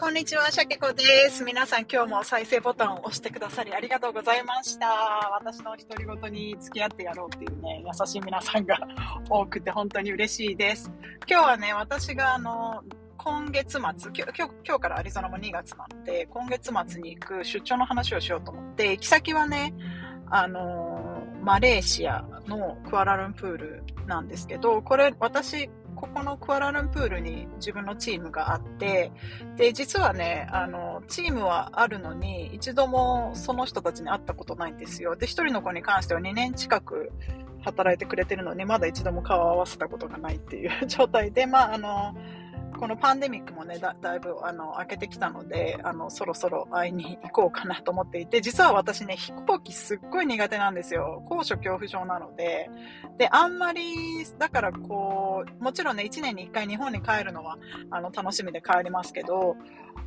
こんにちは、シャケ子です。皆さん今日も再生ボタンを押してくださりありがとうございました。私の独り言に付き合ってやろうっていうね、優しい皆さんが 多くて本当に嬉しいです。今日はね、私があの、今月末、今日今日からアリゾナも2月なので、今月末に行く出張の話をしようと思って、行き先はね、あの、マレーシアのクアラルンプールなんですけど、これ私ここのクアラルンプールに自分のチームがあって、で、実はね、あの、チームはあるのに、一度もその人たちに会ったことないんですよ。で、一人の子に関しては2年近く働いてくれてるのに、まだ一度も顔を合わせたことがないっていう 状態で、まあ、あの、このパンデミックもね、だいぶあの明けてきたので、あの、そろそろ会いに行こうかなと思っていて、実は私ね、飛行機すっごい苦手なんですよ。高所恐怖症なので。で、あんまり、だからこう、もちろんね、1年に1回日本に帰るのは、あの、楽しみで帰りますけど、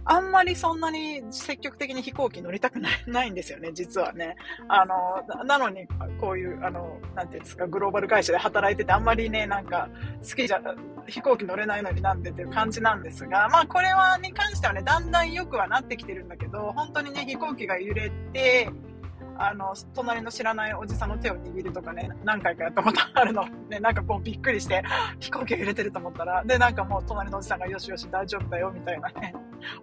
あんまりそんなに積極的に飛行機乗りたくない ないんですよね、実はね。あの、なのに、こういう、あの、なんていうんですか、グローバル会社で働いてて、あんまりね、なんか、好きじゃ、飛行機乗れないのになんでっていう感じなんですが、まあ、これは、に関してはね、だんだん良くはなってきてるんだけど、本当にね、飛行機が揺れて、あの、隣の知らないおじさんの手を握るとかね、何回かやったことあるの。ね、なんかこうびっくりして、飛行機が揺れてると思ったら、で、なんかもう隣のおじさんがよしよし大丈夫だよ、みたいなね、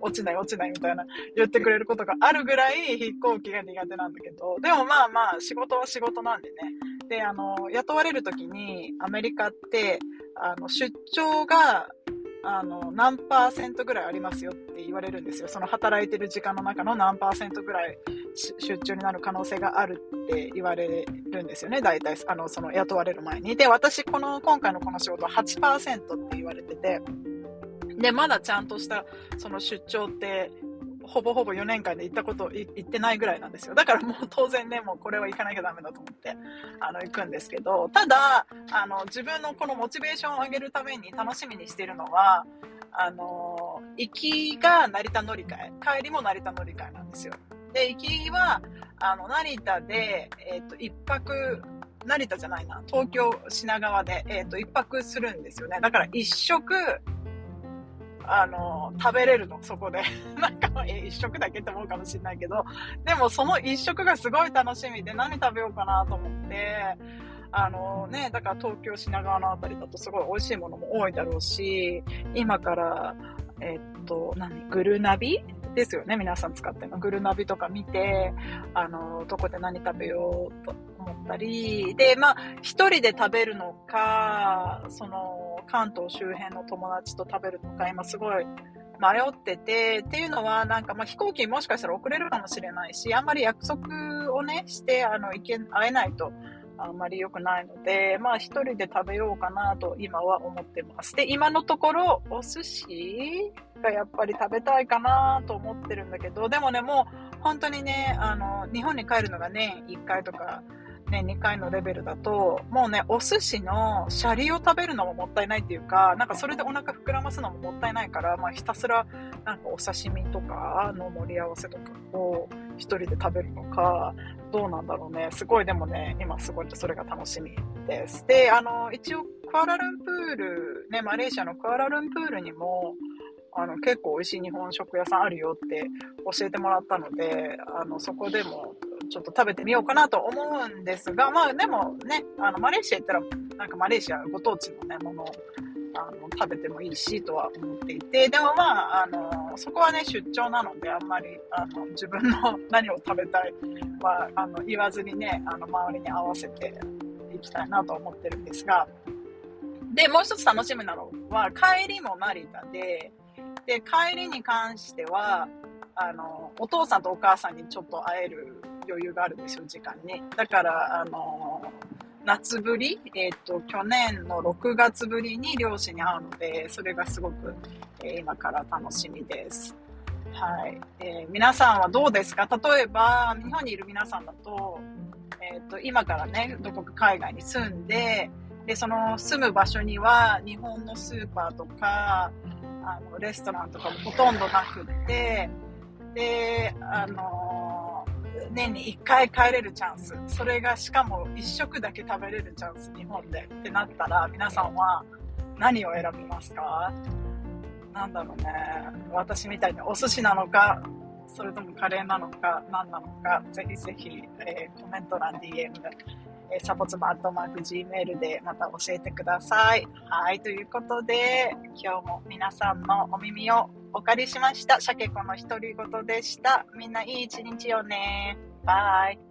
落ちない落ちないみたいな言ってくれることがあるぐらい飛行機が苦手なんだけど、でもまあまあ仕事は仕事なんでね。で、あの、雇われる時にアメリカって、あの、出張があの、何パーセントぐらいありますよって言われるんですよ。その働いてる時間の中の何パーセントぐらい出張になる可能性があるって言われるんですよね。大体、あの、その雇われる前に。で、私、この、今回のこの仕事は8%って言われてて、で、まだちゃんとした、その出張ってほぼほぼ4年間で行ったこと、行ってないぐらいなんですよ。だからもう当然ね、もうこれは行かなきゃダメだと思って、あの、行くんですけど、ただ、あの、自分のこのモチベーションを上げるために楽しみにしてるのは、あの、行きが成田乗り換え、帰りも成田乗り換えなんですよ。で、行きは、あの、成田で、えっ、ー、と、一泊、成田じゃないな、東京、品川で、えっ、ー、と、一泊するんですよね。だから一食、あの、食べれるの、そこで。なんか、え、一食だけって思うかもしれないけど、でもその一食がすごい楽しみで何食べようかなと思って、あのね、だから東京品川の辺りだとすごい美味しいものも多いだろうし、今から、えっと、何、グルナビ？ですよね、皆さん使っての。グルナビとか見て、あの、どこで何食べようと思ったり、で、まあ、一人で食べるのか、その、関東周辺の友達と食べるのか、今すごい迷ってて、っていうのは、なんか、まあ、飛行機もしかしたら遅れるかもしれないし、あんまり約束をね、して、あの、行け、会えないと、あんまり良くないので、まあ一人で食べようかなと今は思ってます。で、今のところお寿司がやっぱり食べたいかなと思ってるんだけど、でもね、もう本当にね、あの、日本に帰るのが年1回とか、ね、2回のレベルだと、もうね、お寿司のシャリを食べるのももったいないっていうか、なんかそれでお腹膨らますのももったいないから、まあひたすらなんかお刺身とかの盛り合わせとかを一人で食べるのか、どうなんだろうね。すごいでもね、今すごいそれが楽しみです。で、あの、一応クアラルンプール、ね、マレーシアのクアラルンプールにも、あの結構美味しい日本食屋さんあるよって教えてもらったので、あのそこでもちょっと食べてみようかなと思うんですが、まあでもね、あのマレーシア行ったら、なんかマレーシアご当地のね、ものをあの食べてもいいしとは思っていて、でもまあ、あの、そこはね、出張なので、あんまり、あの、自分の何を食べたいは、あの、言わずにね、あの、周りに合わせていきたいなと思ってるんですが、で、もう一つ楽しみなのは、帰りも成田で、で、帰りに関しては、あの、お父さんとお母さんにちょっと会える余裕があるんですよ、時間に。だから、あの、夏ぶり、えっ、ー、と、去年の6月ぶりに漁師に会うので、それがすごく、えー、今から楽しみです。はい。えー、皆さんはどうですか？例えば、日本にいる皆さんだと、えっ、と、今からね、どこか海外に住んで、で、その住む場所には日本のスーパーとか、あの、レストランとかもほとんどなくって、で、あの年に1回帰れるチャンス。それがしかも1食だけ食べれるチャンス、日本でってなったら、皆さんは何を選びますか？なんだろうね、私みたいにお寿司なのか、それともカレーなのか、何なのか、ぜひぜひ、えー、コメント欄 DM、え、サボツバットマーク Gmail でまた教えてください。はい、ということで、今日も皆さんのお耳をお借りしました。シャケ子の独り言でした。みんないい一日よね。バイ。